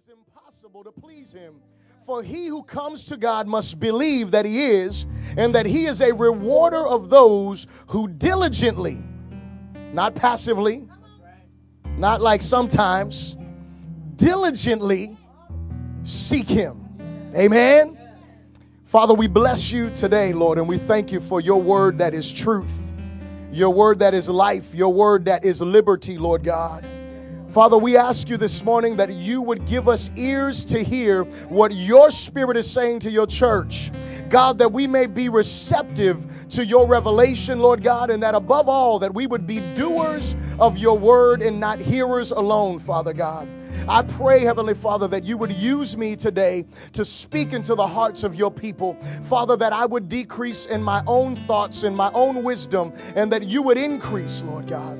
is impossible to please him. For he who comes to God must believe that he is, and that he is a rewarder of those who diligently, not passively, not like sometimes, diligently seek him. Amen. Father, we bless you today, Lord, and we thank you for your word that is truth, your word that is life, your word that is liberty, Lord God. Father, we ask you this morning that you would give us ears to hear what your spirit is saying to your church. God, that we may be receptive to your revelation, Lord God, and that above all, that we would be doers of your word and not hearers alone, Father God. I pray, Heavenly Father, that you would use me today to speak into the hearts of your people. Father, that I would decrease in my own thoughts, in my own wisdom, and that you would increase, Lord God.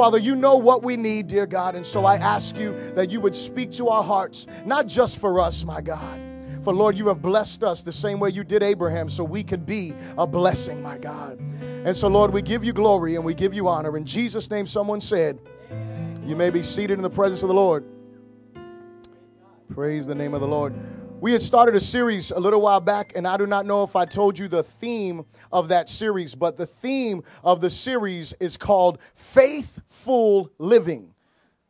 Father, you know what we need, dear God. And so I ask you that you would speak to our hearts, not just for us, my God. For Lord, you have blessed us the same way you did Abraham, so we could be a blessing, my God. And so, Lord, we give you glory and we give you honor. In Jesus' name, someone said, You may be seated in the presence of the Lord. Praise the name of the Lord. We had started a series a little while back, and I do not know if I told you the theme of that series, but the theme of the series is called Faithful Living.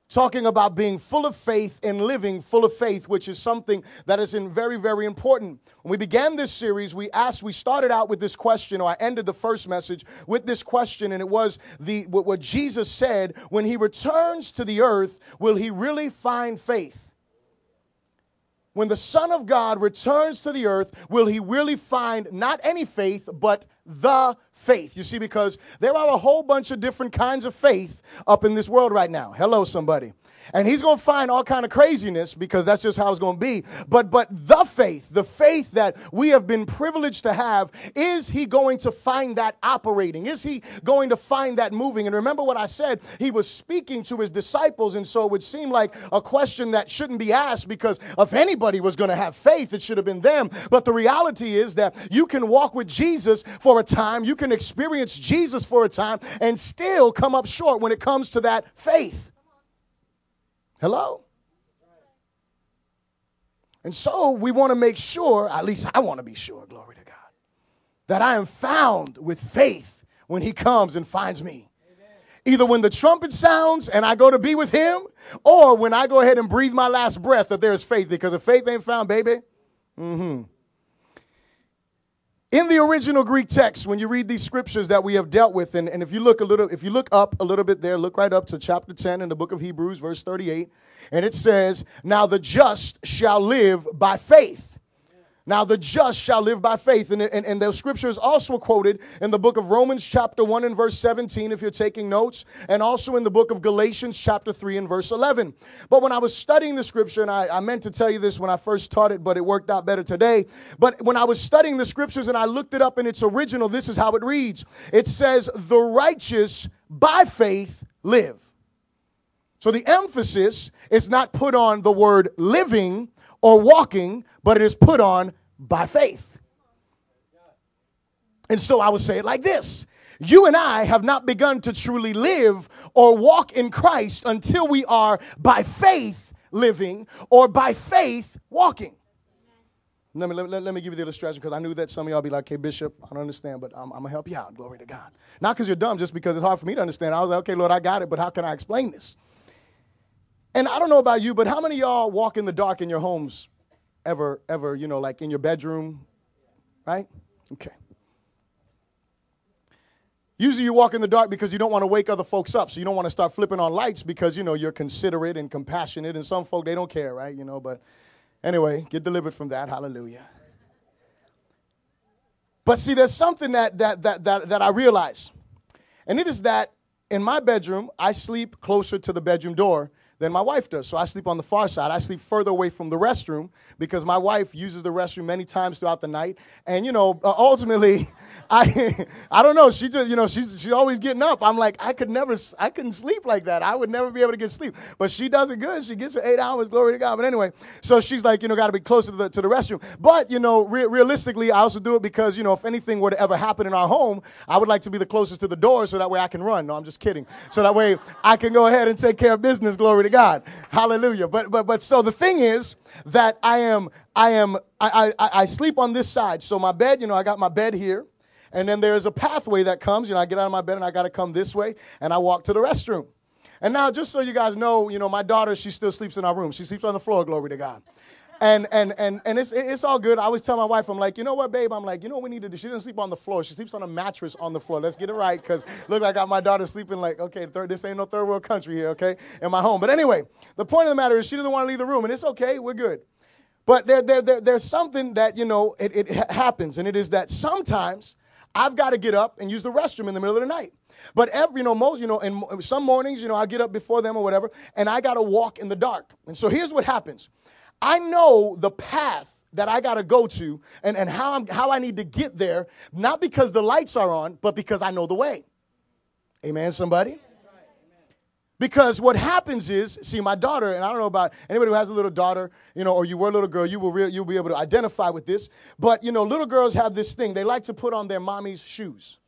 Talking about being full of faith and living full of faith, which is something that is in very, very important. When we began this series, we asked, we started out with this question, or I ended the first message with this question, and it was the what Jesus said when he returns to the earth, will he really find faith? When the Son of God returns to the earth, will he really find not any faith, but the faith? You see, because there are a whole bunch of different kinds of faith up in this world right now. Hello, somebody and he's going to find all kind of craziness because that's just how it's going to be. But but the faith the faith that we have been privileged to have is he going to find that operating? Is he going to find that moving? And remember what i said he was speaking to his disciples and so it would seem like a question that shouldn't be asked because if anybody was going to have faith it should have been them. But the reality is that you can walk with jesus for a time you can experience jesus for a time and still come up short when it comes to that faith Hello? And so we want to make sure, at least I want to be sure, glory to God, that I am found with faith when He comes and finds me. Either when the trumpet sounds and I go to be with Him, or when I go ahead and breathe my last breath, that there is faith. Because if faith ain't found, baby, mm-hmm. In the original Greek text, when you read these scriptures that we have dealt with, and, and if you look a little, if you look up a little bit there, look right up to chapter 10 in the book of Hebrews, verse 38, and it says, Now the just shall live by faith. Now the just shall live by faith. And, and, and the scripture is also quoted in the book of Romans, chapter 1 and verse 17, if you're taking notes, and also in the book of Galatians, chapter 3 and verse 11. But when I was studying the scripture, and I, I meant to tell you this when I first taught it, but it worked out better today. But when I was studying the scriptures and I looked it up in its original, this is how it reads it says, The righteous by faith live. So the emphasis is not put on the word living or walking, but it is put on by faith. And so I would say it like this You and I have not begun to truly live or walk in Christ until we are by faith living or by faith walking. Let me, let, let me give you the illustration because I knew that some of y'all be like, hey, Bishop, I don't understand, but I'm, I'm going to help you out. Glory to God. Not because you're dumb, just because it's hard for me to understand. I was like, okay, Lord, I got it, but how can I explain this? And I don't know about you, but how many y'all walk in the dark in your homes ever, ever, you know, like in your bedroom, right? Okay. Usually you walk in the dark because you don't want to wake other folks up. So you don't want to start flipping on lights because, you know, you're considerate and compassionate. And some folk, they don't care, right? You know, but anyway, get delivered from that. Hallelujah. But see, there's something that, that, that, that, that I realize. And it is that in my bedroom, I sleep closer to the bedroom door than my wife does. So I sleep on the far side. I sleep further away from the restroom because my wife uses the restroom many times throughout the night. And you know, uh, ultimately, I I don't know. She just you know she's she's always getting up. I'm like I could never I couldn't sleep like that. I would never be able to get sleep. But she does it good. She gets her eight hours. Glory to God. But anyway, so she's like you know got to be closer to the to the restroom. But you know re- realistically, I also do it because you know if anything were to ever happen in our home, I would like to be the closest to the door so that way I can run. No, I'm just kidding. So that way I can go ahead and take care of business. Glory to God. Hallelujah. But but but so the thing is that I am I am I I, I sleep on this side. So my bed, you know, I got my bed here. And then there's a pathway that comes. You know, I get out of my bed and I got to come this way and I walk to the restroom. And now, just so you guys know, you know, my daughter, she still sleeps in our room. She sleeps on the floor, glory to God. And and and and it's it's all good. I always tell my wife, I'm like, you know what, babe? I'm like, you know what we need to do? She doesn't sleep on the floor. She sleeps on a mattress on the floor. Let's get it right, because look, I got my daughter sleeping like, okay, third, this ain't no third world country here, okay, in my home. But anyway, the point of the matter is, she doesn't want to leave the room, and it's okay. We're good. But there, there, there, there's something that you know it, it happens, and it is that sometimes I've got to get up and use the restroom in the middle of the night. But every, you know, most, you know, in some mornings, you know, I get up before them or whatever, and I got to walk in the dark. And so here's what happens. I know the path that I got to go to and, and how, I'm, how I need to get there, not because the lights are on, but because I know the way. Amen, somebody? Because what happens is, see, my daughter, and I don't know about anybody who has a little daughter, you know, or you were a little girl, you will re- you'll be able to identify with this. But you know, little girls have this thing; they like to put on their mommy's shoes.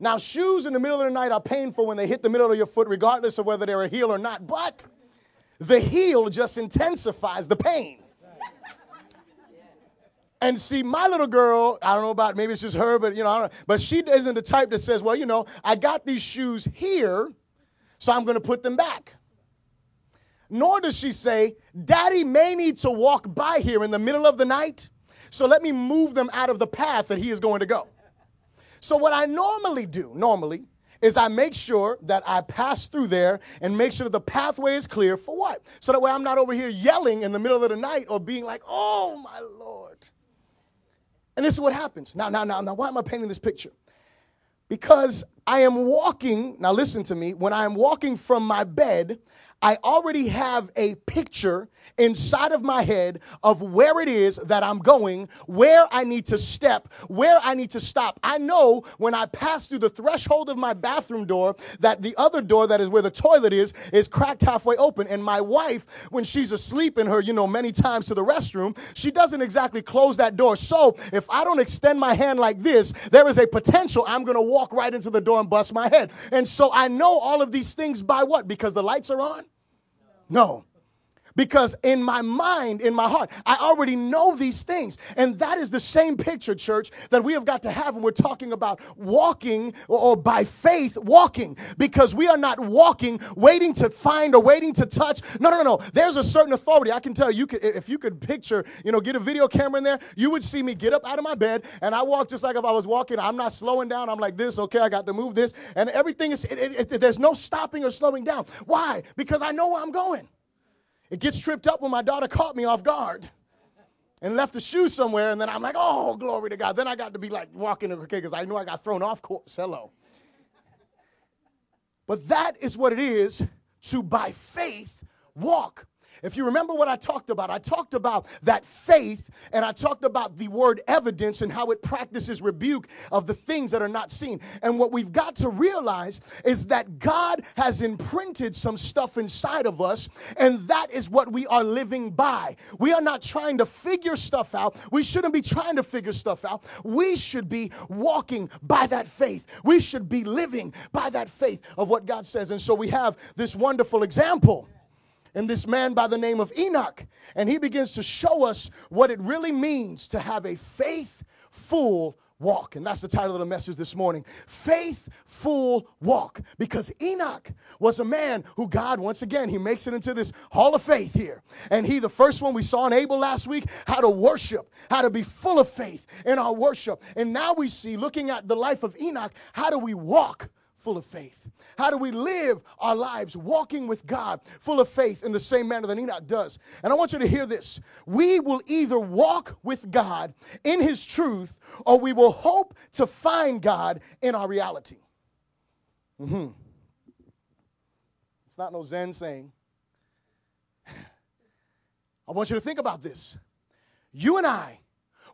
Now, shoes in the middle of the night are painful when they hit the middle of your foot, regardless of whether they're a heel or not. But the heel just intensifies the pain. And see, my little girl, I don't know about maybe it's just her, but you know, but she isn't the type that says, well, you know, I got these shoes here, so I'm to put them back. Nor does she say, Daddy may need to walk by here in the middle of the night, so let me move them out of the path that he is going to go. So, what I normally do, normally, is I make sure that I pass through there and make sure that the pathway is clear for what? So that way I'm not over here yelling in the middle of the night or being like, oh my Lord. And this is what happens. Now, now, now, now, why am I painting this picture? Because I am walking, now listen to me, when I am walking from my bed, I already have a picture inside of my head of where it is that I'm going, where I need to step, where I need to stop. I know when I pass through the threshold of my bathroom door that the other door that is where the toilet is is cracked halfway open. And my wife, when she's asleep in her, you know, many times to the restroom, she doesn't exactly close that door. So if I don't extend my hand like this, there is a potential I'm going to walk right into the door and bust my head. And so I know all of these things by what? Because the lights are on? No. Because in my mind, in my heart, I already know these things. And that is the same picture, church, that we have got to have when we're talking about walking or, by faith walking. Because we are not walking, waiting to find or waiting to touch. No, no, no, no. There's a certain authority. I can tell you, could, if you could picture, you know, get a video camera in there, you would see me get up out of my bed and I walk just like if I was walking. I'm not slowing down. I'm like this, okay, I got to move this. And everything is, it, it, it, there's no stopping or slowing down. Why? Because I know where I'm going. It gets tripped up when my daughter caught me off guard and left the shoe somewhere, and then I'm like, oh, glory to God. Then I got to be like walking, okay, because I knew I got thrown off course. Hello. But that is what it is to, by faith, walk if you remember what I talked about, I talked about that faith and I talked about the word evidence and how it practices rebuke of the things that are not seen. And what we've got to realize is that God has imprinted some stuff inside of us, and that is what we are living by. We are not trying to figure stuff out. We shouldn't be trying to figure stuff out. We should be walking by that faith. We should be living by that faith of what God says. And so we have this wonderful example and this man by the name of Enoch. And he begins to show us what it really means to have a faithful walk. And that's the title of the message this morning Faithful Walk. Because Enoch was a man who God, once again, he makes it into this hall of faith here. And he, the first one we saw in Abel last week, how to worship, how to be full of faith in our worship. And now we see, looking at the life of Enoch, how do we walk full of faith? How do we live our lives walking with God full of faith in the same manner that Enoch does? And I want you to hear this. We will either walk with God in His truth or we will hope to find God in our reality. Mm-hmm. It's not no Zen saying. I want you to think about this. You and I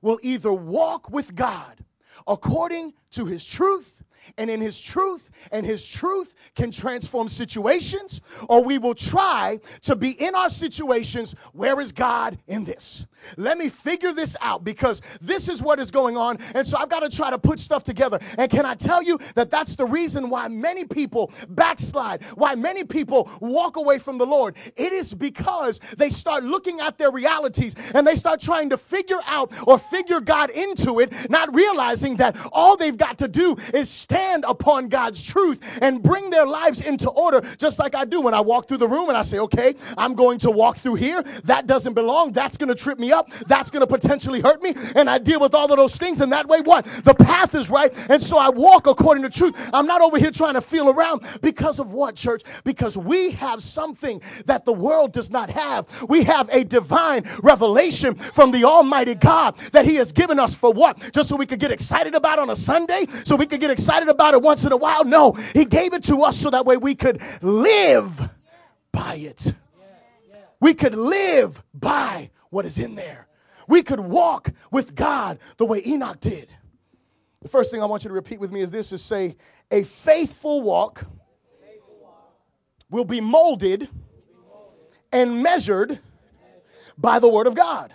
will either walk with God according to his truth and in his truth, and his truth can transform situations, or we will try to be in our situations. Where is God in this? Let me figure this out because this is what is going on. And so I've got to try to put stuff together. And can I tell you that that's the reason why many people backslide, why many people walk away from the Lord? It is because they start looking at their realities and they start trying to figure out or figure God into it, not realizing that all they've got to do is stand upon God's truth and bring their lives into order, just like I do when I walk through the room and I say, okay, I'm going to walk through here. That doesn't belong. That's going to trip me up. That's going to potentially hurt me. And I deal with all of those things. And that way, what? The path is right. And so I walk according to truth. I'm not over here trying to feel around because of what, church? Because we have something that the world does not have. We have a divine revelation from the Almighty God that He has given us for what? Just so we could get excited about on a Sunday? So we could get excited about it once in a while? No, He gave it to us so that way we could live by it. We could live by what is in there. We could walk with God the way Enoch did. The first thing I want you to repeat with me is this is say, a faithful walk will be molded and measured by the Word of God.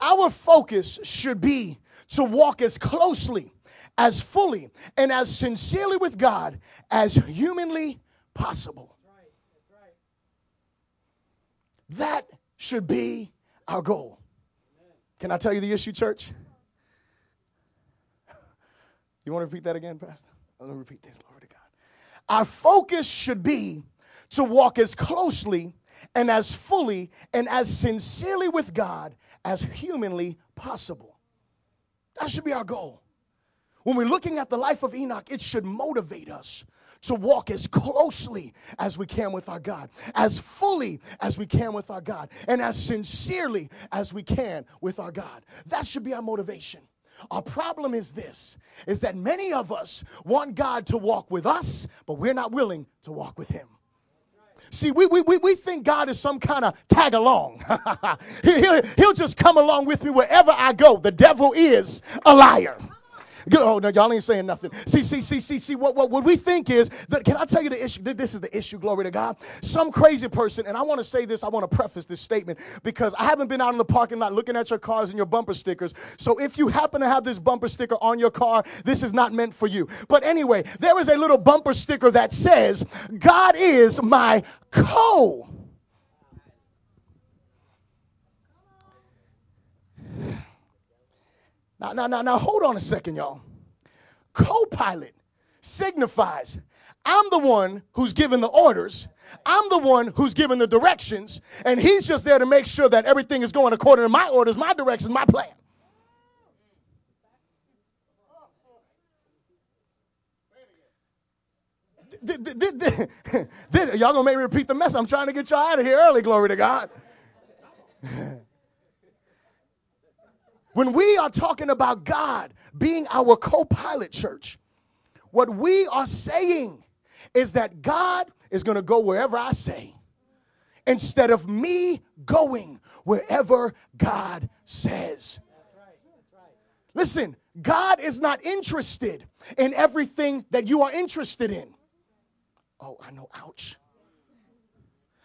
Our focus should be to walk as closely, as fully, and as sincerely with God as humanly possible. That should be our goal. Can I tell you the issue, church? You want to repeat that again, Pastor? I'm going to repeat this. Glory to God. Our focus should be to walk as closely and as fully and as sincerely with God as humanly possible. That should be our goal. When we're looking at the life of Enoch, it should motivate us to walk as closely as we can with our God, as fully as we can with our God, and as sincerely as we can with our God. That should be our motivation. Our problem is this is that many of us want God to walk with us, but we're not willing to walk with him. See, we, we, we think God is some kind of tag along. he'll, he'll just come along with me wherever I go. The devil is a liar. Oh, no, y'all ain't saying nothing. See, see, see, see, see, what, what, what we think is that, can I tell you the issue? This is the issue, glory to God. Some crazy person, and I want to say this, I want to preface this statement because I haven't been out in the parking lot looking at your cars and your bumper stickers. So if you happen to have this bumper sticker on your car, this is not meant for you. But anyway, there is a little bumper sticker that says, God is my co. Now, now, now, now, hold on a second, y'all. Co pilot signifies I'm the one who's giving the orders. I'm the one who's giving the directions, and he's just there to make sure that everything is going according to my orders, my directions, my plan. y'all gonna make me repeat the mess. I'm trying to get y'all out of here early, glory to God. When we are talking about God being our co pilot, church, what we are saying is that God is going to go wherever I say instead of me going wherever God says. Listen, God is not interested in everything that you are interested in. Oh, I know, ouch.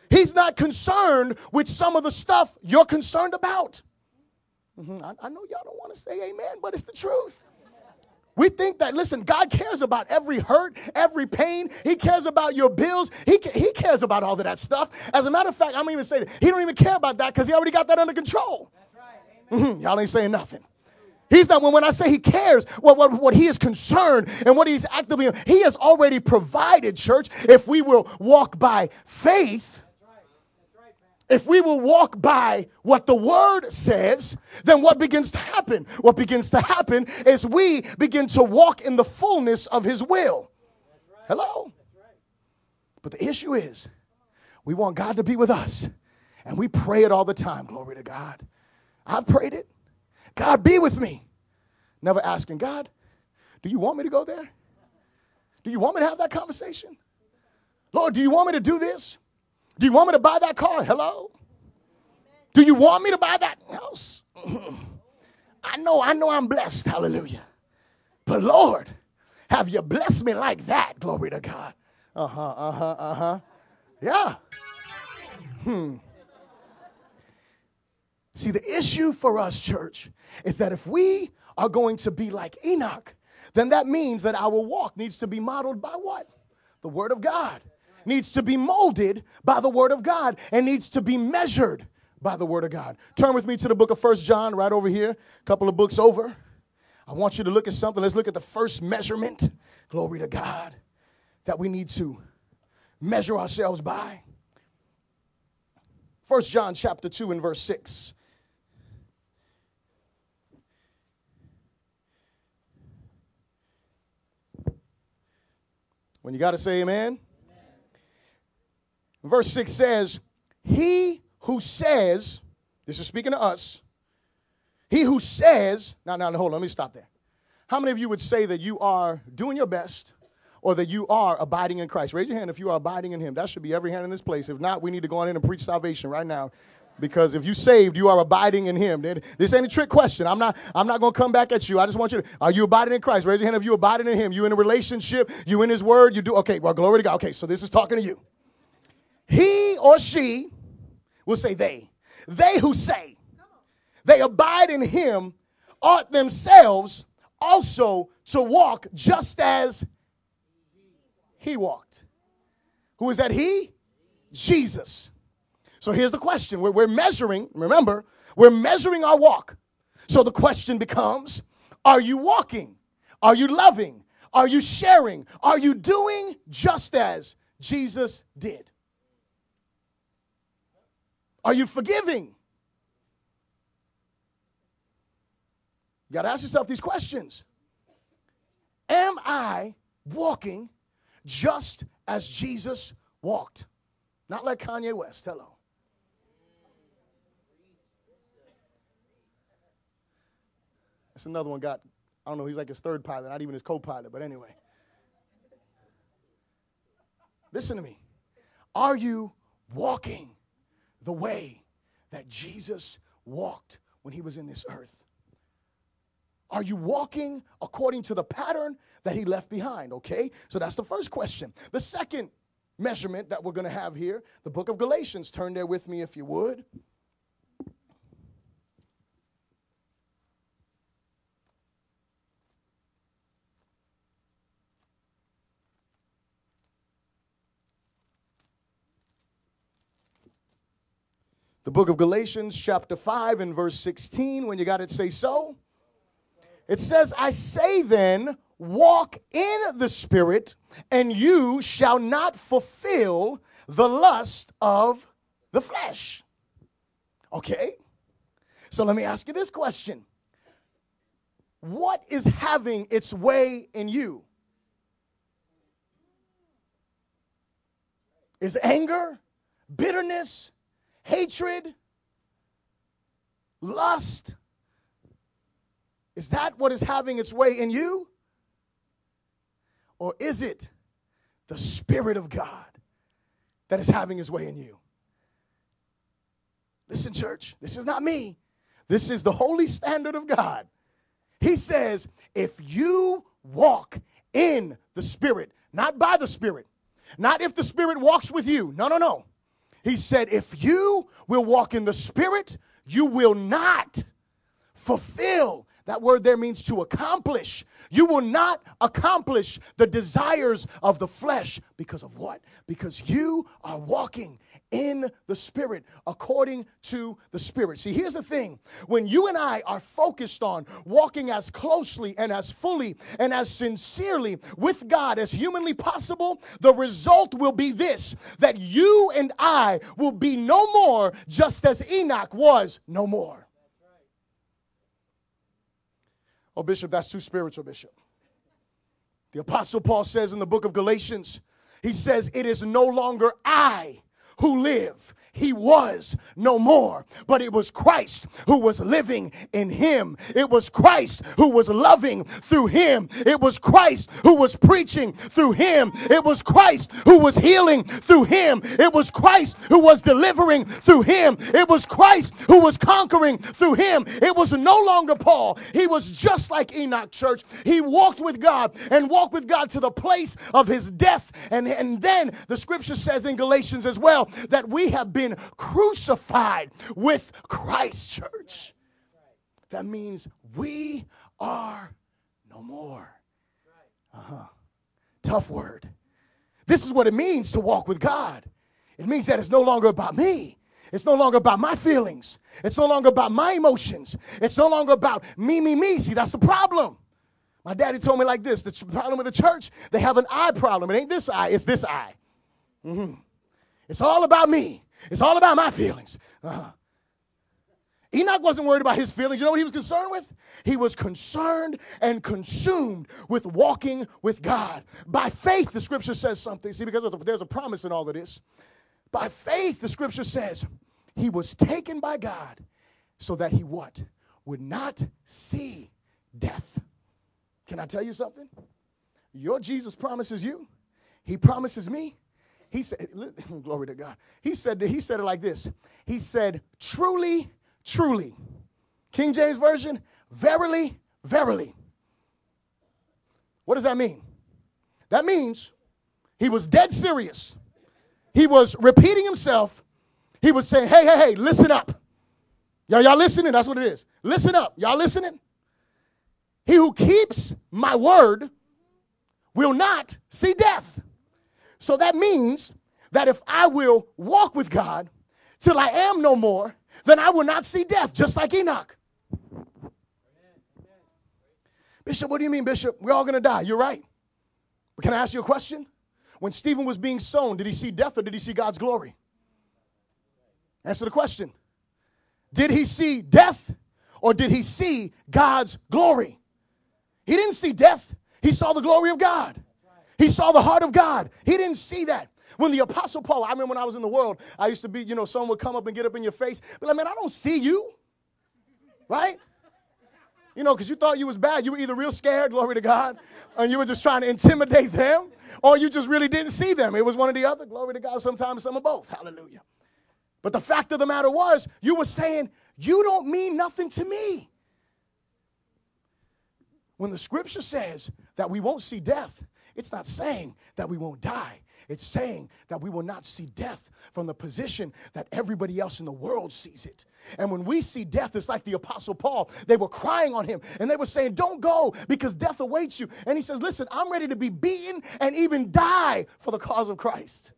He's not concerned with some of the stuff you're concerned about. Mm-hmm. I, I know y'all don't want to say amen, but it's the truth. We think that, listen, God cares about every hurt, every pain. He cares about your bills. He, he cares about all of that stuff. As a matter of fact, I'm going to even say that he don't even care about that because he already got that under control. Right. Mm-hmm. Y'all ain't saying nothing. He's not, when I say he cares, what, what, what he is concerned and what he's actively, he has already provided, church, if we will walk by faith if we will walk by what the word says, then what begins to happen? What begins to happen is we begin to walk in the fullness of his will. Hello? But the issue is, we want God to be with us. And we pray it all the time. Glory to God. I've prayed it. God, be with me. Never asking, God, do you want me to go there? Do you want me to have that conversation? Lord, do you want me to do this? Do you want me to buy that car? Hello? Do you want me to buy that house? I know, I know I'm blessed. Hallelujah. But Lord, have you blessed me like that? Glory to God. Uh huh, uh huh, uh huh. Yeah. Hmm. See, the issue for us, church, is that if we are going to be like Enoch, then that means that our walk needs to be modeled by what? The Word of God. Needs to be molded by the Word of God and needs to be measured by the Word of God. Turn with me to the book of First John, right over here, a couple of books over. I want you to look at something. Let's look at the first measurement. Glory to God that we need to measure ourselves by. First John chapter 2 and verse 6. When you got to say amen. Verse 6 says, He who says, this is speaking to us, he who says, now, now, hold on, let me stop there. How many of you would say that you are doing your best or that you are abiding in Christ? Raise your hand if you are abiding in Him. That should be every hand in this place. If not, we need to go on in and preach salvation right now. Because if you saved, you are abiding in Him. This ain't a trick question. I'm not. I'm not going to come back at you. I just want you to. Are you abiding in Christ? Raise your hand if you abiding in Him. You in a relationship. You in His Word. You do. Okay. Well, glory to God. Okay. So this is talking to you. He or she We'll say they. They who say they abide in him ought themselves also to walk just as he walked. Who is that he? Jesus. So here's the question. We're, we're measuring, remember, we're measuring our walk. So the question becomes Are you walking? Are you loving? Are you sharing? Are you doing just as Jesus did? Are you forgiving? You got to ask yourself these questions. Am I walking just as Jesus walked? Not like Kanye West. Hello. That's another one got, I don't know, he's like his third pilot, not even his co pilot, but anyway. Listen to me. Are you walking the way that Jesus walked when he was in this earth? Are you walking according to the pattern that he left behind? Okay, so that's the first question. The second measurement that we're going to have here, the book of Galatians. Turn there with me if you would. The book of Galatians, chapter 5, and verse 16, when you got it, say so. It says, I say then, walk in the Spirit, and you shall not fulfill the lust of the flesh. Okay? So let me ask you this question What is having its way in you? Is anger, bitterness, hatred, lust. Is that what is having its way in you? Or is it the Spirit of God that is having his way in you? Listen, church, this is not me. This is the holy standard of God. He says, if you walk in the Spirit, not by the Spirit, not if the Spirit walks with you. No, no, no. He said, If you will walk in the Spirit, you will not fulfill. That word there means to accomplish. You will not accomplish the desires of the flesh because of what? Because you are walking in the Spirit, according to the Spirit. See, here's the thing when you and I are focused on walking as closely and as fully and as sincerely with God as humanly possible, the result will be this that you and I will be no more just as Enoch was no more. Oh, Bishop, that's too spiritual, Bishop. The Apostle Paul says in the book of Galatians, he says, It is no longer I who live he was no more. But it was Christ who was living in him. It was Christ who was loving through him. It was Christ who was preaching through him. It was Christ who was healing through him. It was Christ who was delivering through him. It was Christ who was conquering through him. It was no longer Paul. He was just like Enoch, church. He walked with God and walked with God to the place of his death. And, and then the scripture says in Galatians as well that we have been crucified with Christ, church. That means we are no more. Uh huh. Tough word. This is what it means to walk with God. It means that it's no longer about me. It's no longer about my feelings. It's no longer about my emotions. It's no longer about me, me, me. See, that's the problem. My daddy told me like this the problem with the church, they have an eye problem. It ain't this eye, it's this eye. Mm-hmm. It's all about me. It's all about my feelings. Uh-huh. Enoch wasn't worried about his feelings. You know what he was concerned with? He was concerned and consumed with walking with God. By faith, the scripture says something. See, because there's a promise in all of this. By faith, the scripture says he was taken by God so that he what? Would not see death. Can I tell you something? Your Jesus promises you, he promises me he said, glory to God. He said, he said it like this. He said, truly, truly. King James Version, verily, verily. What does that mean? That means he was dead serious. He was repeating himself. He was saying, hey, hey, hey, listen up. Y'all, y'all listening? That's what it is. Listen up. Y'all listening? He who keeps my word will not see death. So that means that if I will walk with God till I am no more, then I will not see death, just like Enoch. Bishop, what do you mean, Bishop? We're all going to die. You're right. But can I ask you a question? When Stephen was being sown, did he see death or did he see God's glory? Answer the question. Did he see death or did he see God's glory? He didn't see death, he saw the glory of God. He saw the heart of God. He didn't see that. When the Apostle Paul, I remember when I was in the world, I used to be, you know, someone would come up and get up in your face, but like, man, I don't see you. Right? You know, because you thought you was bad. You were either real scared, glory to God, and you were just trying to intimidate them, or you just really didn't see them. It was one or the other, glory to God, sometimes some of both. Hallelujah. But the fact of the matter was, you were saying, You don't mean nothing to me. When the scripture says that we won't see death, it's not saying that we won't die. It's saying that we will not see death from the position that everybody else in the world sees it. And when we see death, it's like the Apostle Paul. They were crying on him and they were saying, Don't go because death awaits you. And he says, Listen, I'm ready to be beaten and even die for the cause of Christ.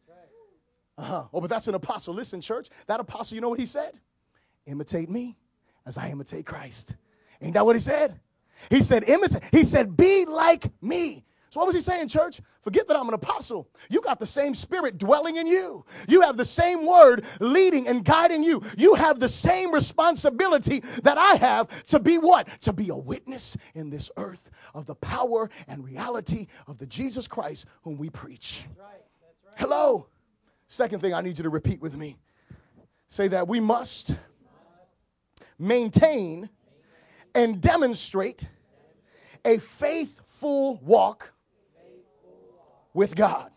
Uh huh. Oh, but that's an apostle. Listen, church, that apostle, you know what he said? Imitate me as I imitate Christ. Ain't that what he said? He said, imitate. He said, be like me. So, what was he saying, church? Forget that I'm an apostle. You got the same spirit dwelling in you. You have the same word leading and guiding you. You have the same responsibility that I have to be what? To be a witness in this earth of the power and reality of the Jesus Christ whom we preach. That's right. That's right. Hello. Second thing I need you to repeat with me say that we must maintain and demonstrate a faithful walk with God.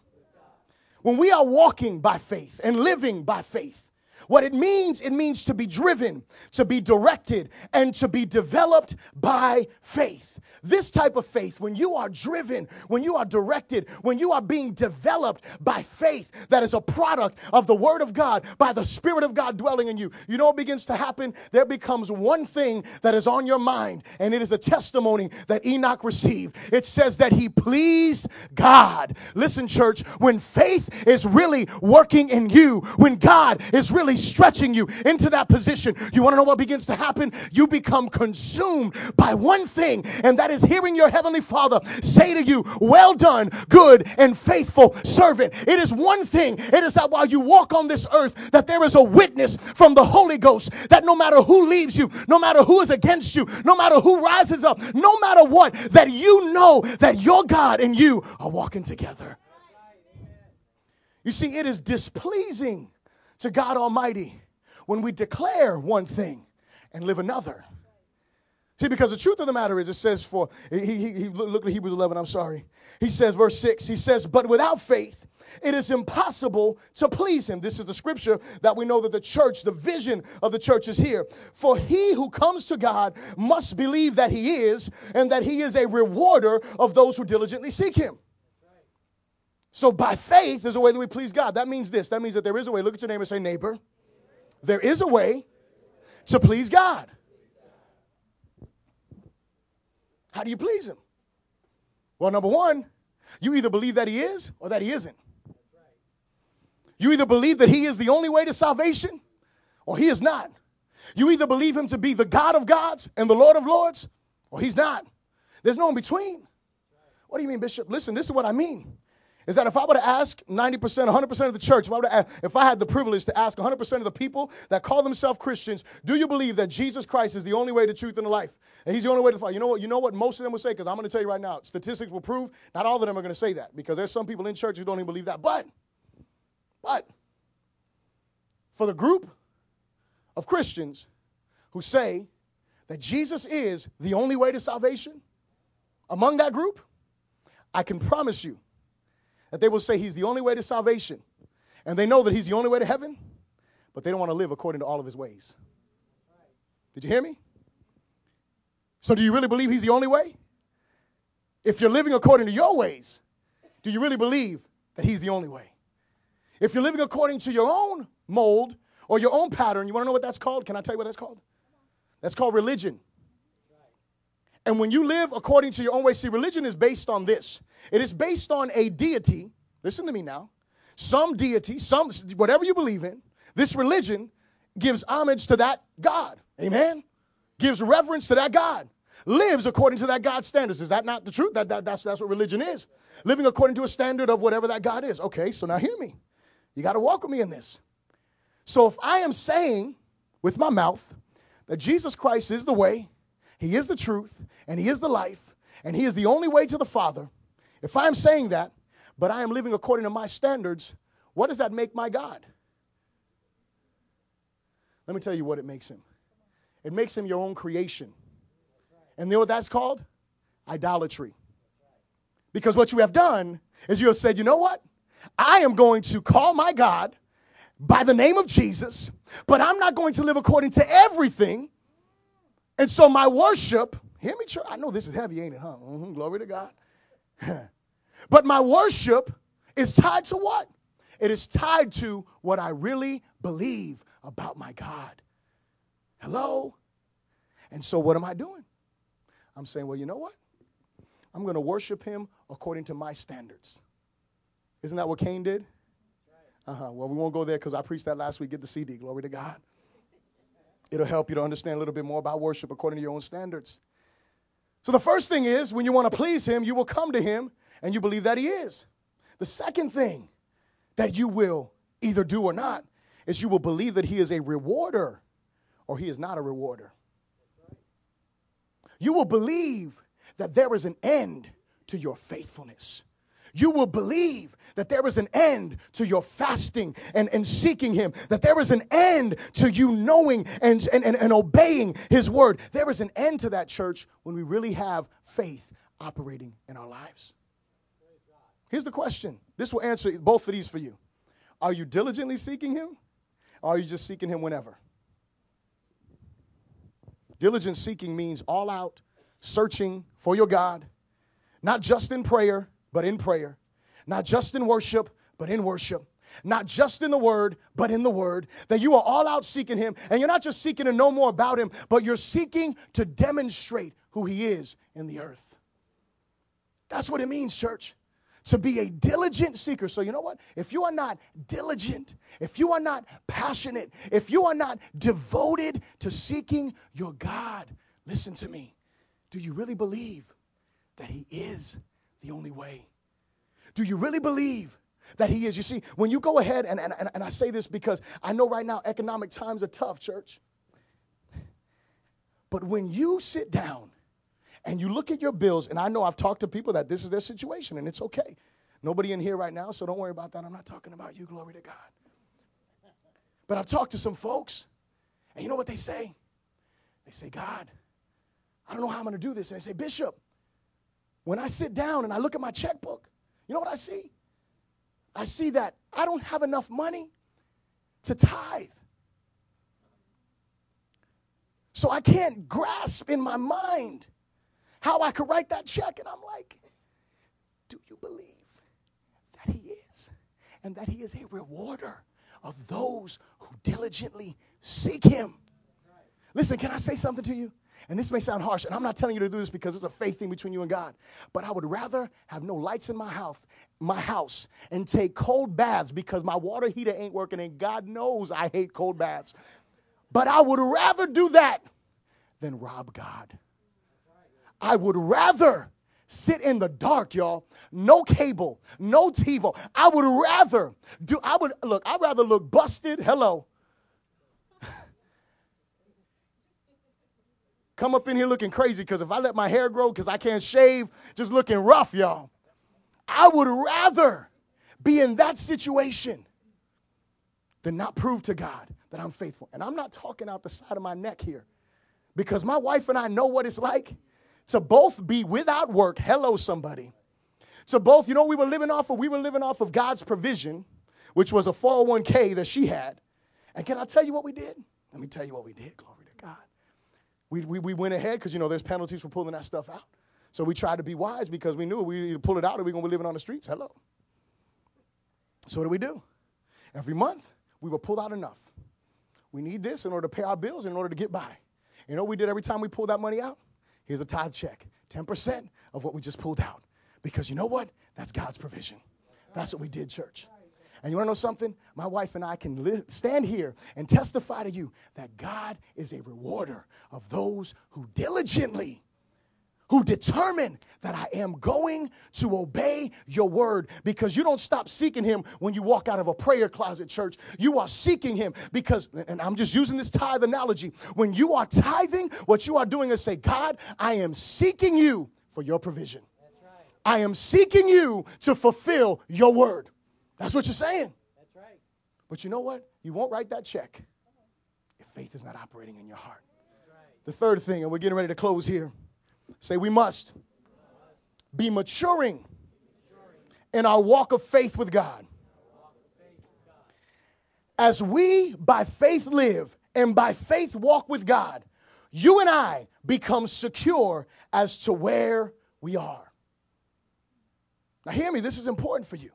When we are walking by faith and living by faith, what it means, it means to be driven, to be directed, and to be developed by faith. This type of faith, when you are driven, when you are directed, when you are being developed by faith that is a product of the Word of God, by the Spirit of God dwelling in you, you know what begins to happen? There becomes one thing that is on your mind, and it is a testimony that Enoch received. It says that he pleased God. Listen, church, when faith is really working in you, when God is really stretching you into that position, you want to know what begins to happen? You become consumed by one thing, and that is hearing your heavenly Father say to you, Well done, good and faithful servant. It is one thing, it is that while you walk on this earth, that there is a witness from the Holy Ghost that no matter who leaves you, no matter who is against you, no matter who rises up, no matter what, that you know that your God and you are walking together. You see, it is displeasing to God Almighty when we declare one thing and live another. See, because the truth of the matter is, it says, for, he, he, he look at Hebrews 11, I'm sorry. He says, verse 6, he says, but without faith, it is impossible to please him. This is the scripture that we know that the church, the vision of the church is here. For he who comes to God must believe that he is, and that he is a rewarder of those who diligently seek him. So by faith is a way that we please God. That means this. That means that there is a way. Look at your neighbor and say, neighbor. There is a way to please God. How do you please him? Well, number one, you either believe that he is or that he isn't. You either believe that he is the only way to salvation or he is not. You either believe him to be the God of gods and the Lord of lords or he's not. There's no in between. What do you mean, Bishop? Listen, this is what I mean is that if I were to ask 90%, 100% of the church, if I, ask, if I had the privilege to ask 100% of the people that call themselves Christians, do you believe that Jesus Christ is the only way to truth and the life? And he's the only way to fight. You know what? You know what most of them would say? Because I'm going to tell you right now, statistics will prove not all of them are going to say that because there's some people in church who don't even believe that. But, but, for the group of Christians who say that Jesus is the only way to salvation, among that group, I can promise you that they will say he's the only way to salvation. And they know that he's the only way to heaven, but they don't want to live according to all of his ways. Did you hear me? So, do you really believe he's the only way? If you're living according to your ways, do you really believe that he's the only way? If you're living according to your own mold or your own pattern, you want to know what that's called? Can I tell you what that's called? That's called religion. And when you live according to your own way, see, religion is based on this it is based on a deity. Listen to me now. Some deity, some whatever you believe in, this religion gives homage to that God. Amen. Gives reverence to that God. Lives according to that God's standards. Is that not the truth? That, that, that's, that's what religion is. Living according to a standard of whatever that God is. Okay, so now hear me. You got to walk with me in this. So if I am saying with my mouth that Jesus Christ is the way, he is the truth, and He is the life, and He is the only way to the Father. If I'm saying that, but I am living according to my standards, what does that make my God? Let me tell you what it makes him. It makes him your own creation. And you know what that's called? Idolatry. Because what you have done is you have said, you know what? I am going to call my God by the name of Jesus, but I'm not going to live according to everything and so my worship, hear me, church. I know this is heavy, ain't it, huh? Mm-hmm, glory to God. but my worship is tied to what? It is tied to what I really believe about my God. Hello? And so what am I doing? I'm saying, well, you know what? I'm going to worship him according to my standards. Isn't that what Cain did? Uh huh. Well, we won't go there because I preached that last week. Get the CD. Glory to God. It'll help you to understand a little bit more about worship according to your own standards. So, the first thing is when you want to please Him, you will come to Him and you believe that He is. The second thing that you will either do or not is you will believe that He is a rewarder or He is not a rewarder. You will believe that there is an end to your faithfulness you will believe that there is an end to your fasting and, and seeking Him, that there is an end to you knowing and, and, and, and obeying His word. There is an end to that, church, when we really have faith operating in our lives. Here's the question this will answer both of these for you. Are you diligently seeking Him, or are you just seeking Him whenever? Diligent seeking means all out searching for your God, not just in prayer, but in prayer. Not just in worship, but in worship. Not just in the word, but in the word. That you are all out seeking him. And you're not just seeking to know more about him, but you're seeking to demonstrate who he is in the earth. That's what it means, church to be a diligent seeker. So, you know what? If you are not diligent, if you are not passionate, if you are not devoted to seeking your God, listen to me. Do you really believe that He is the only way. Do you really believe that He is? You see, when you go ahead, and, and, and I say this because I know right now economic times are tough, church. But when you sit down and you look at your bills, and I know I've talked to people that this is their situation, and it's okay. Nobody in here right now, so don't worry about that. I'm not talking about you, glory to God. But I've talked to some folks, and you know what they say? They say, God, I don't know how I'm going to do this. And they say, Bishop, when I sit down and I look at my checkbook, you know what I see? I see that I don't have enough money to tithe. So I can't grasp in my mind how I could write that check. And I'm like, do you believe that He is? And that He is a rewarder of those who diligently seek Him. Listen, can I say something to you? And this may sound harsh, and I'm not telling you to do this because it's a faith thing between you and God. But I would rather have no lights in my house, my house, and take cold baths because my water heater ain't working, and God knows I hate cold baths. But I would rather do that than rob God. I would rather sit in the dark, y'all. No cable, no TiVo. I would rather do, I would look, I'd rather look busted. Hello. Come up in here looking crazy because if I let my hair grow because I can't shave, just looking rough, y'all. I would rather be in that situation than not prove to God that I'm faithful. And I'm not talking out the side of my neck here because my wife and I know what it's like to both be without work. Hello, somebody. To both, you know, we were living off of, we were living off of God's provision, which was a 401k that she had. And can I tell you what we did? Let me tell you what we did. Glory. We, we, we went ahead because, you know, there's penalties for pulling that stuff out. So we tried to be wise because we knew we either pull it out or we're going to be living on the streets. Hello. So what do we do? Every month, we will pull out enough. We need this in order to pay our bills in order to get by. You know what we did every time we pulled that money out? Here's a tithe check 10% of what we just pulled out. Because you know what? That's God's provision. That's what we did, church. And you want to know something? My wife and I can li- stand here and testify to you that God is a rewarder of those who diligently who determine that I am going to obey your word because you don't stop seeking him when you walk out of a prayer closet church. You are seeking him because, and I'm just using this tithe analogy, when you are tithing, what you are doing is say, God, I am seeking you for your provision. I am seeking you to fulfill your word. That's what you're saying. That's right. But you know what? You won't write that check if faith is not operating in your heart. Right. The third thing, and we're getting ready to close here. Say, we must be maturing in our walk of faith with God. As we by faith live and by faith walk with God, you and I become secure as to where we are. Now, hear me, this is important for you.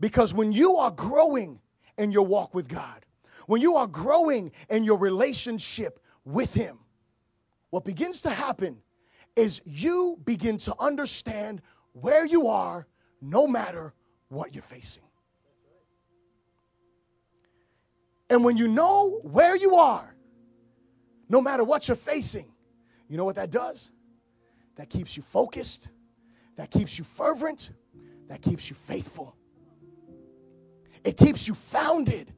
Because when you are growing in your walk with God, when you are growing in your relationship with Him, what begins to happen is you begin to understand where you are no matter what you're facing. And when you know where you are, no matter what you're facing, you know what that does? That keeps you focused, that keeps you fervent, that keeps you faithful. It keeps you founded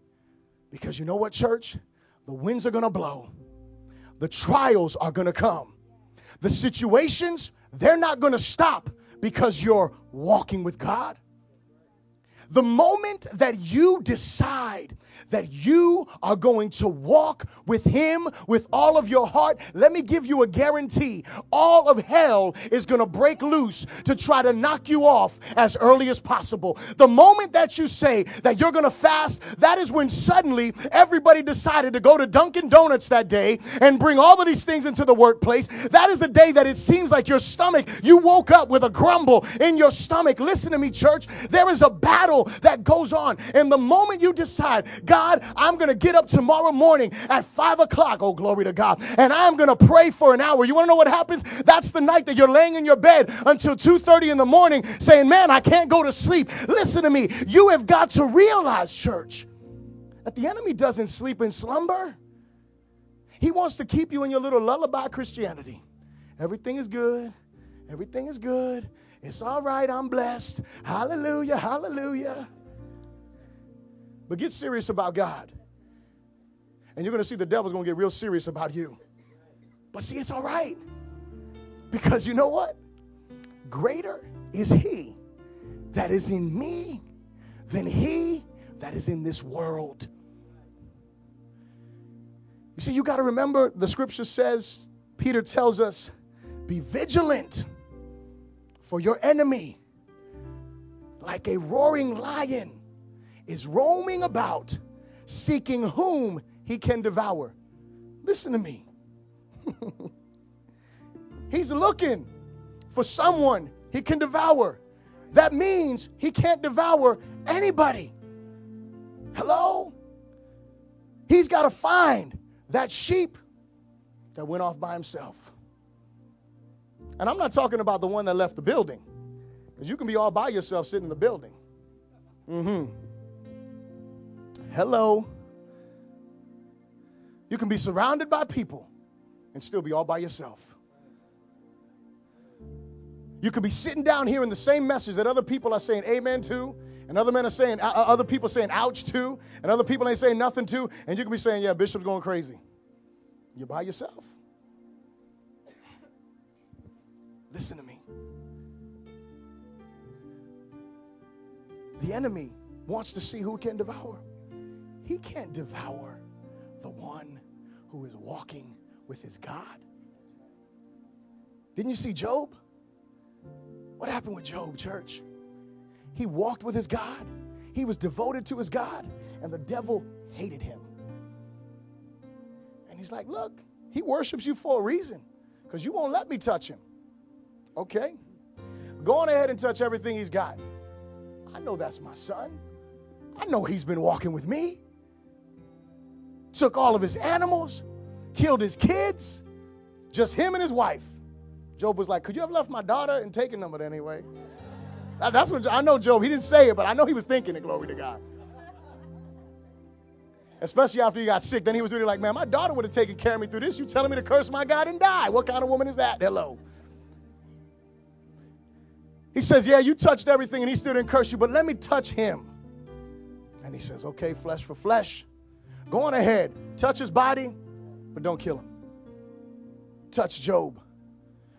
because you know what, church? The winds are gonna blow, the trials are gonna come, the situations, they're not gonna stop because you're walking with God. The moment that you decide that you are going to walk with Him with all of your heart, let me give you a guarantee. All of hell is going to break loose to try to knock you off as early as possible. The moment that you say that you're going to fast, that is when suddenly everybody decided to go to Dunkin' Donuts that day and bring all of these things into the workplace. That is the day that it seems like your stomach, you woke up with a grumble in your stomach. Listen to me, church. There is a battle that goes on. And the moment you decide, God, I'm going to get up tomorrow morning at five o'clock, oh, glory to God, and I'm going to pray for an hour. You want to know what happens? That's the night that you're laying in your bed until 2.30 in the morning saying, man, I can't go to sleep. Listen to me. You have got to realize, church, that the enemy doesn't sleep in slumber. He wants to keep you in your little lullaby Christianity. Everything is good. Everything is good. It's all right, I'm blessed. Hallelujah, hallelujah. But get serious about God. And you're going to see the devil's going to get real serious about you. But see, it's all right. Because you know what? Greater is he that is in me than he that is in this world. You see, you got to remember the scripture says, Peter tells us, be vigilant, for your enemy, like a roaring lion, is roaming about, seeking whom he can devour. Listen to me. He's looking for someone he can devour. That means he can't devour anybody. Hello? He's got to find that sheep that went off by himself. And I'm not talking about the one that left the building, because you can be all by yourself sitting in the building. Mm hmm. Hello. You can be surrounded by people and still be all by yourself. You could be sitting down here in the same message that other people are saying amen to, and other men are saying, uh, other people saying ouch to, and other people ain't saying nothing to, and you can be saying, yeah, Bishop's going crazy. You're by yourself. Listen to me. The enemy wants to see who can devour. He can't devour the one who is walking with his God. Didn't you see Job? What happened with Job, church? He walked with his God, he was devoted to his God, and the devil hated him. And he's like, Look, he worships you for a reason because you won't let me touch him. Okay? Go on ahead and touch everything he's got. I know that's my son. I know he's been walking with me. Took all of his animals, killed his kids, just him and his wife. Job was like, Could you have left my daughter and taken them? But anyway, that's what I know, Job. He didn't say it, but I know he was thinking it, glory to God. Especially after he got sick. Then he was really like, Man, my daughter would have taken care of me through this. You telling me to curse my God and die. What kind of woman is that? Hello. He says, Yeah, you touched everything and he still didn't curse you, but let me touch him. And he says, Okay, flesh for flesh. Go on ahead. Touch his body, but don't kill him. Touch Job.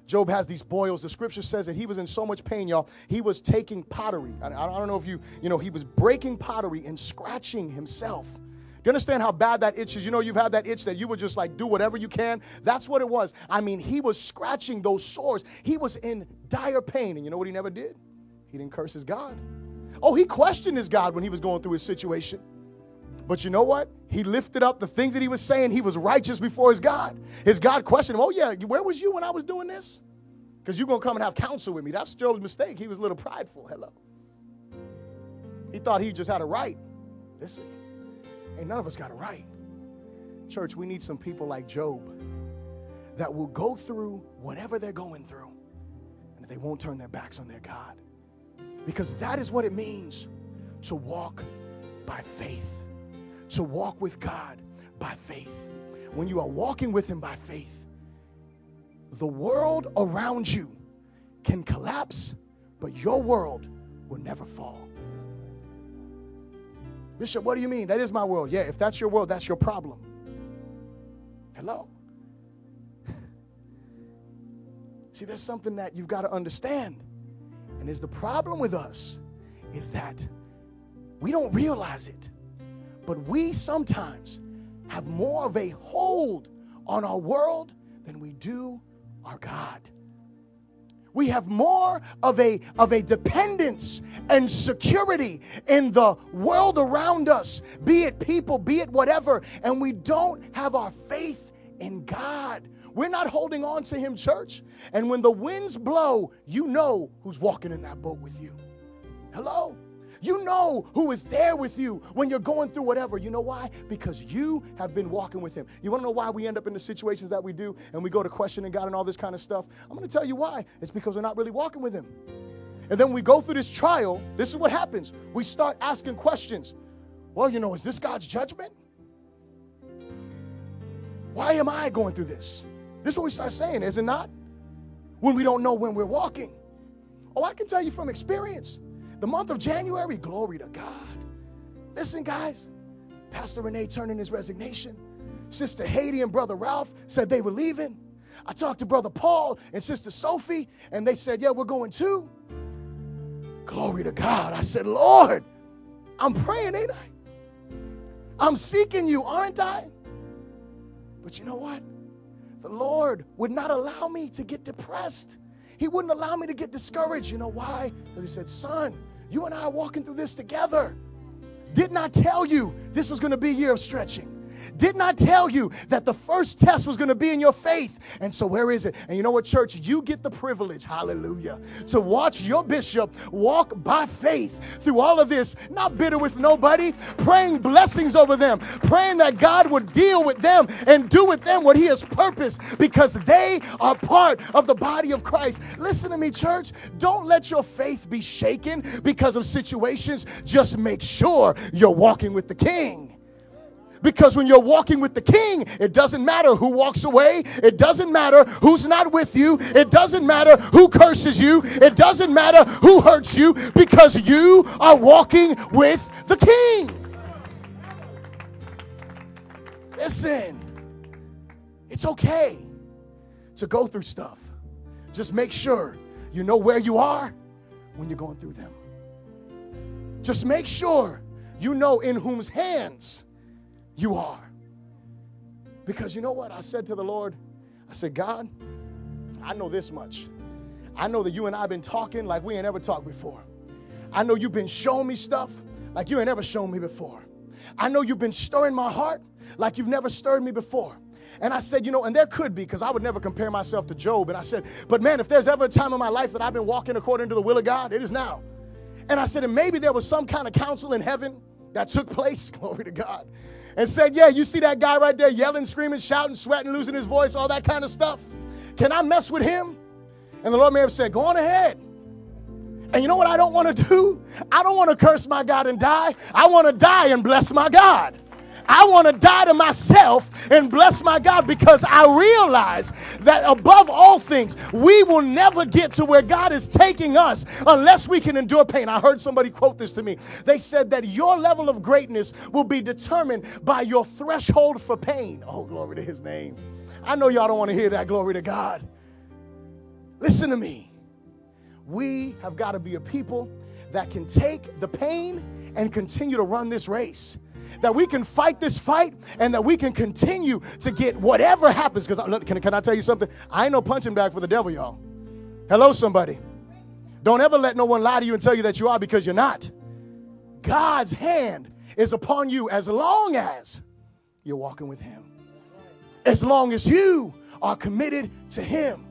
Job has these boils. The scripture says that he was in so much pain, y'all. He was taking pottery. I, I don't know if you, you know, he was breaking pottery and scratching himself. You understand how bad that itch is? You know, you've had that itch that you would just like do whatever you can. That's what it was. I mean, he was scratching those sores. He was in dire pain. And you know what he never did? He didn't curse his God. Oh, he questioned his God when he was going through his situation. But you know what? He lifted up the things that he was saying. He was righteous before his God. His God questioned him, Oh, yeah, where was you when I was doing this? Because you're going to come and have counsel with me. That's Job's mistake. He was a little prideful. Hello. He thought he just had a right. Listen, ain't none of us got it right. Church, we need some people like Job that will go through whatever they're going through and they won't turn their backs on their God. Because that is what it means to walk by faith to walk with God by faith. When you are walking with Him by faith, the world around you can collapse, but your world will never fall. Bishop, what do you mean? That is my world. Yeah, if that's your world, that's your problem. Hello? See, there's something that you've got to understand. And is the problem with us is that we don't realize it. But we sometimes have more of a hold on our world than we do our God. We have more of a, of a dependence and security in the world around us, be it people, be it whatever, and we don't have our faith in God. We're not holding on to Him, church. And when the winds blow, you know who's walking in that boat with you. Hello? You know who is there with you when you're going through whatever. You know why? Because you have been walking with Him. You want to know why we end up in the situations that we do and we go to questioning God and all this kind of stuff? I'm going to tell you why. It's because we're not really walking with Him. And then we go through this trial. This is what happens. We start asking questions. Well, you know, is this God's judgment? Why am I going through this? This is what we start saying, is it not? When we don't know when we're walking. Oh, I can tell you from experience. The month of January, glory to God. Listen, guys, Pastor Renee turned in his resignation. Sister Haiti and Brother Ralph said they were leaving. I talked to Brother Paul and Sister Sophie, and they said, Yeah, we're going too. Glory to God. I said, Lord, I'm praying, ain't I? I'm seeking you, aren't I? But you know what? The Lord would not allow me to get depressed. He wouldn't allow me to get discouraged. You know why? Because He said, Son, you and I are walking through this together. Did not I tell you this was going to be a year of stretching. Did not I tell you that the first test was going to be in your faith. And so, where is it? And you know what, church? You get the privilege, hallelujah, to watch your bishop walk by faith through all of this, not bitter with nobody, praying blessings over them, praying that God would deal with them and do with them what He has purposed because they are part of the body of Christ. Listen to me, church. Don't let your faith be shaken because of situations. Just make sure you're walking with the King. Because when you're walking with the king, it doesn't matter who walks away, it doesn't matter who's not with you, it doesn't matter who curses you, it doesn't matter who hurts you, because you are walking with the king. Listen, it's okay to go through stuff. Just make sure you know where you are when you're going through them. Just make sure you know in whose hands you are. Because you know what? I said to the Lord, I said, God, I know this much. I know that you and I have been talking like we ain't ever talked before. I know you've been showing me stuff like you ain't ever shown me before. I know you've been stirring my heart like you've never stirred me before. And I said, you know, and there could be, because I would never compare myself to Job. And I said, but man, if there's ever a time in my life that I've been walking according to the will of God, it is now. And I said, and maybe there was some kind of counsel in heaven that took place, glory to God, and said, Yeah, you see that guy right there yelling, screaming, shouting, sweating, losing his voice, all that kind of stuff? Can I mess with him? And the Lord may have said, Go on ahead. And you know what I don't want to do? I don't want to curse my God and die. I want to die and bless my God. I want to die to myself and bless my God because I realize that above all things, we will never get to where God is taking us unless we can endure pain. I heard somebody quote this to me. They said that your level of greatness will be determined by your threshold for pain. Oh, glory to his name. I know y'all don't want to hear that. Glory to God. Listen to me. We have got to be a people that can take the pain and continue to run this race that we can fight this fight and that we can continue to get whatever happens. Because uh, can, can I tell you something? I ain't no punching bag for the devil, y'all. Hello, somebody. Don't ever let no one lie to you and tell you that you are because you're not. God's hand is upon you as long as you're walking with Him. As long as you are committed to Him.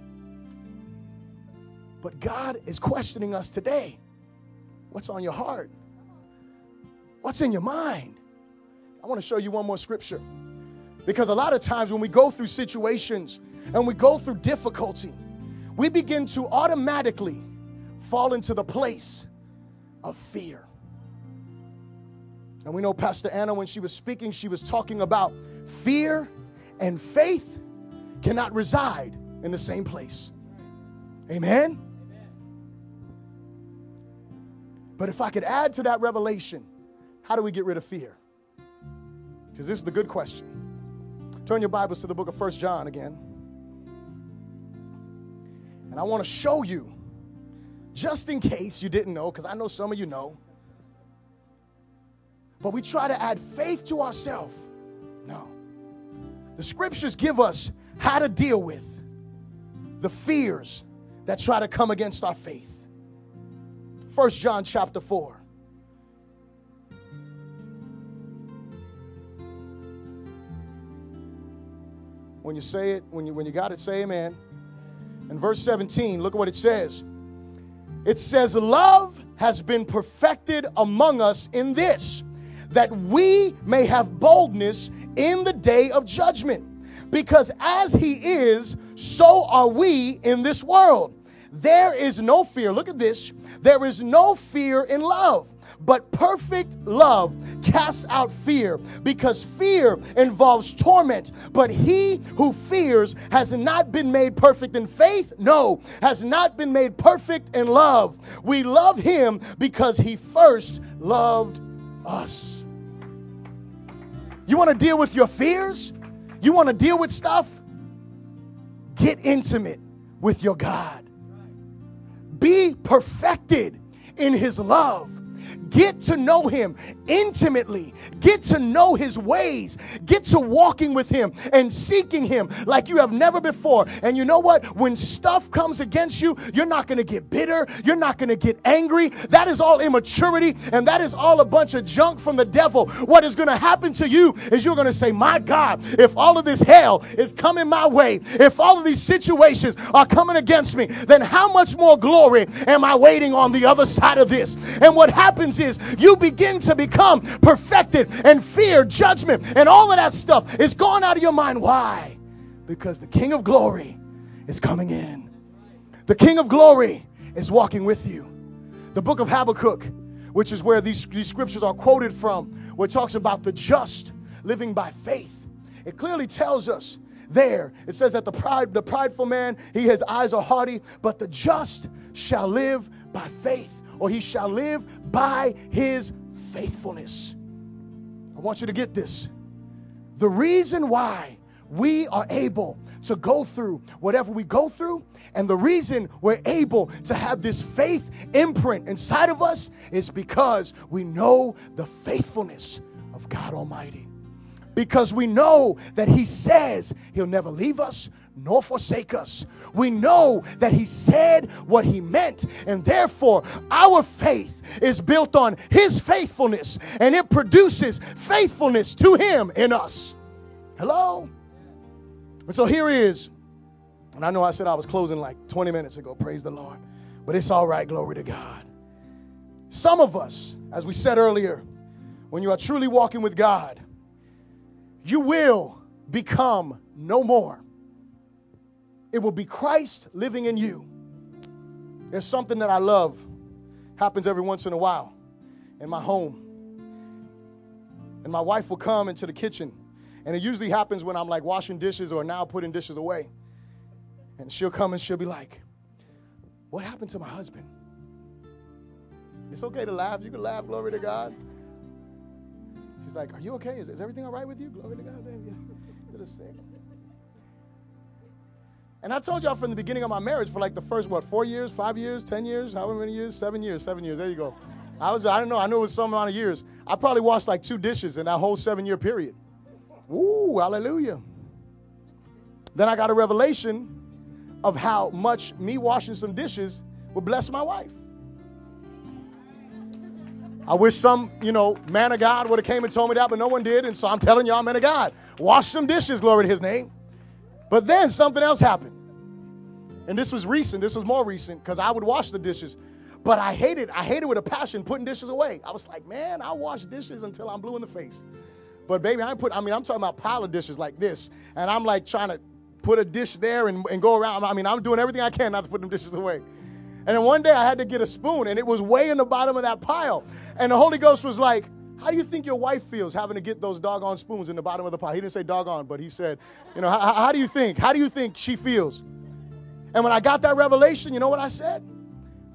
But God is questioning us today. What's on your heart? What's in your mind? I want to show you one more scripture. Because a lot of times when we go through situations and we go through difficulty, we begin to automatically fall into the place of fear. And we know Pastor Anna, when she was speaking, she was talking about fear and faith cannot reside in the same place. Amen? But if I could add to that revelation, how do we get rid of fear? Because this is the good question. Turn your Bibles to the book of First John again. And I want to show you, just in case you didn't know, because I know some of you know, but we try to add faith to ourselves. No. The scriptures give us how to deal with the fears that try to come against our faith. First John chapter 4. When you say it, when you when you got it, say amen. In verse 17, look at what it says. It says, Love has been perfected among us in this, that we may have boldness in the day of judgment. Because as he is, so are we in this world. There is no fear. Look at this. There is no fear in love but perfect love casts out fear because fear involves torment. But he who fears has not been made perfect in faith, no, has not been made perfect in love. We love him because he first loved us. You want to deal with your fears? You want to deal with stuff? Get intimate with your God. Be perfected in his love Get to know Him intimately. Get to know His ways. Get to walking with Him and seeking Him like you have never before. And you know what? When stuff comes against you, you're not going to get bitter. You're not going to get angry. That is all immaturity and that is all a bunch of junk from the devil. What is going to happen to you is you're going to say, My God, if all of this hell is coming my way, if all of these situations are coming against me, then how much more glory am I waiting on the other side of this? And what happens is you begin to become perfected and fear, judgment, and all of that stuff is gone out of your mind. Why? Because the King of glory is coming in. The King of glory is walking with you. The book of Habakkuk, which is where these, these scriptures are quoted from, where it talks about the just living by faith. It clearly tells us there. It says that the pride, the prideful man, he his eyes are haughty, but the just shall live by faith, or he shall live by his faithfulness. I want you to get this. The reason why we are able to go through whatever we go through, and the reason we're able to have this faith imprint inside of us is because we know the faithfulness of God Almighty because we know that He says He'll never leave us nor forsake us. We know that He said what He meant, and therefore our faith is built on His faithfulness and it produces faithfulness to Him in us. Hello? And so here is, and I know I said I was closing like 20 minutes ago, praise the Lord, but it's all right, glory to God. Some of us, as we said earlier, when you are truly walking with God, you will become no more. It will be Christ living in you. There's something that I love, happens every once in a while in my home. And my wife will come into the kitchen, and it usually happens when I'm like washing dishes or now putting dishes away. And she'll come and she'll be like, What happened to my husband? It's okay to laugh. You can laugh, glory to God. She's like, Are you okay? Is, is everything all right with you? Glory to God. Us sing. And I told y'all from the beginning of my marriage for like the first, what, four years, five years, 10 years, however many years, seven years, seven years. There you go. I was, I don't know, I knew it was some amount of years. I probably washed like two dishes in that whole seven year period. Ooh, hallelujah. Then I got a revelation of how much me washing some dishes would bless my wife. I wish some, you know, man of God would have came and told me that, but no one did. And so I'm telling y'all, man of God, wash some dishes, glory to his name. But then something else happened. And this was recent. This was more recent because I would wash the dishes. But I hated, I hated with a passion putting dishes away. I was like, man, I'll wash dishes until I'm blue in the face. But baby, I put, I mean, I'm talking about pile of dishes like this. And I'm like trying to put a dish there and, and go around. I mean, I'm doing everything I can not to put them dishes away. And then one day I had to get a spoon and it was way in the bottom of that pile. And the Holy Ghost was like, How do you think your wife feels having to get those doggone spoons in the bottom of the pile? He didn't say doggone, but he said, You know, how, how do you think? How do you think she feels? And when I got that revelation, you know what I said?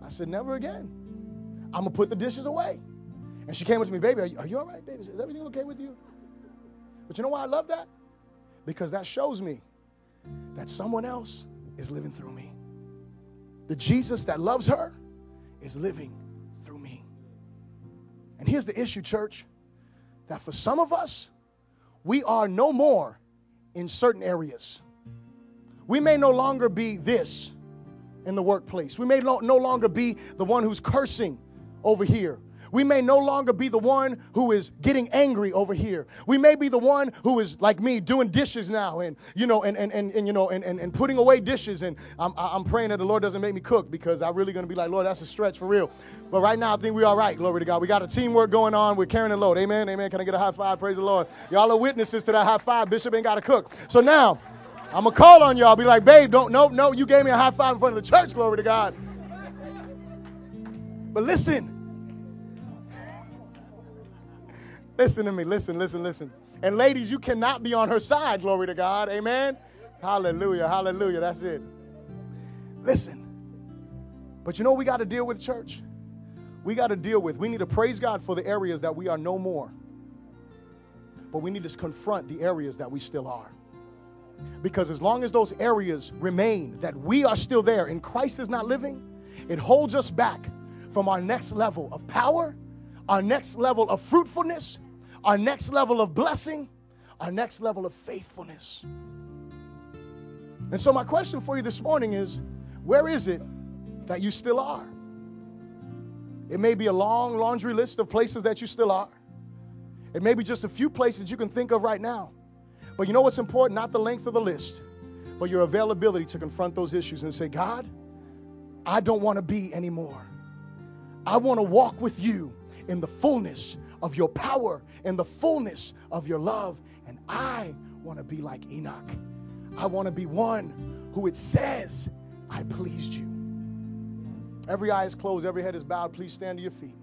I said, Never again. I'm going to put the dishes away. And she came up to me, Baby, are you, are you all right, baby? Is everything okay with you? But you know why I love that? Because that shows me that someone else is living through me. The Jesus that loves her is living through me. And here's the issue, church that for some of us, we are no more in certain areas. We may no longer be this in the workplace. We may no, longer be the one who's cursing over here we may no longer be the one who is getting angry over here. We may be the one who is like me doing dishes now and you know and and, and, and you know and, and, and putting away dishes and I'm, I'm praying that the Lord doesn't make me cook because I'm really gonna be like, Lord, that's a stretch for real. But right now I think we're all right, glory to God. We got a teamwork going on. We're carrying the load. Amen. Amen. Can I get a high five? Praise the Lord. Y'all are witnesses to that high five. Bishop ain't gotta cook. So now I'm gonna call on y'all, be like, babe, don't no, no, you gave me a high five in front of the church, glory to God. But listen, Listen to me. Listen, listen, listen. And ladies, you cannot be on her side. Glory to God. Amen. Hallelujah. Hallelujah. That's it. Listen. But you know we got to deal with, church? We got to deal with. We need to praise God for the areas that we are no more. But we need to confront the areas that we still are. Because as long as those areas remain, that we are still there and Christ is not living, it holds us back from our next level of power our next level of fruitfulness, our next level of blessing, our next level of faithfulness. And so, my question for you this morning is where is it that you still are? It may be a long laundry list of places that you still are. It may be just a few places you can think of right now. But you know what's important? Not the length of the list, but your availability to confront those issues and say, God, I don't want to be anymore. I want to walk with you in the fullness of your power, and the fullness of your love. And I want to be like Enoch. I want to be one who it says, I pleased you. Every eye is closed, every head is bowed. Please stand to your feet.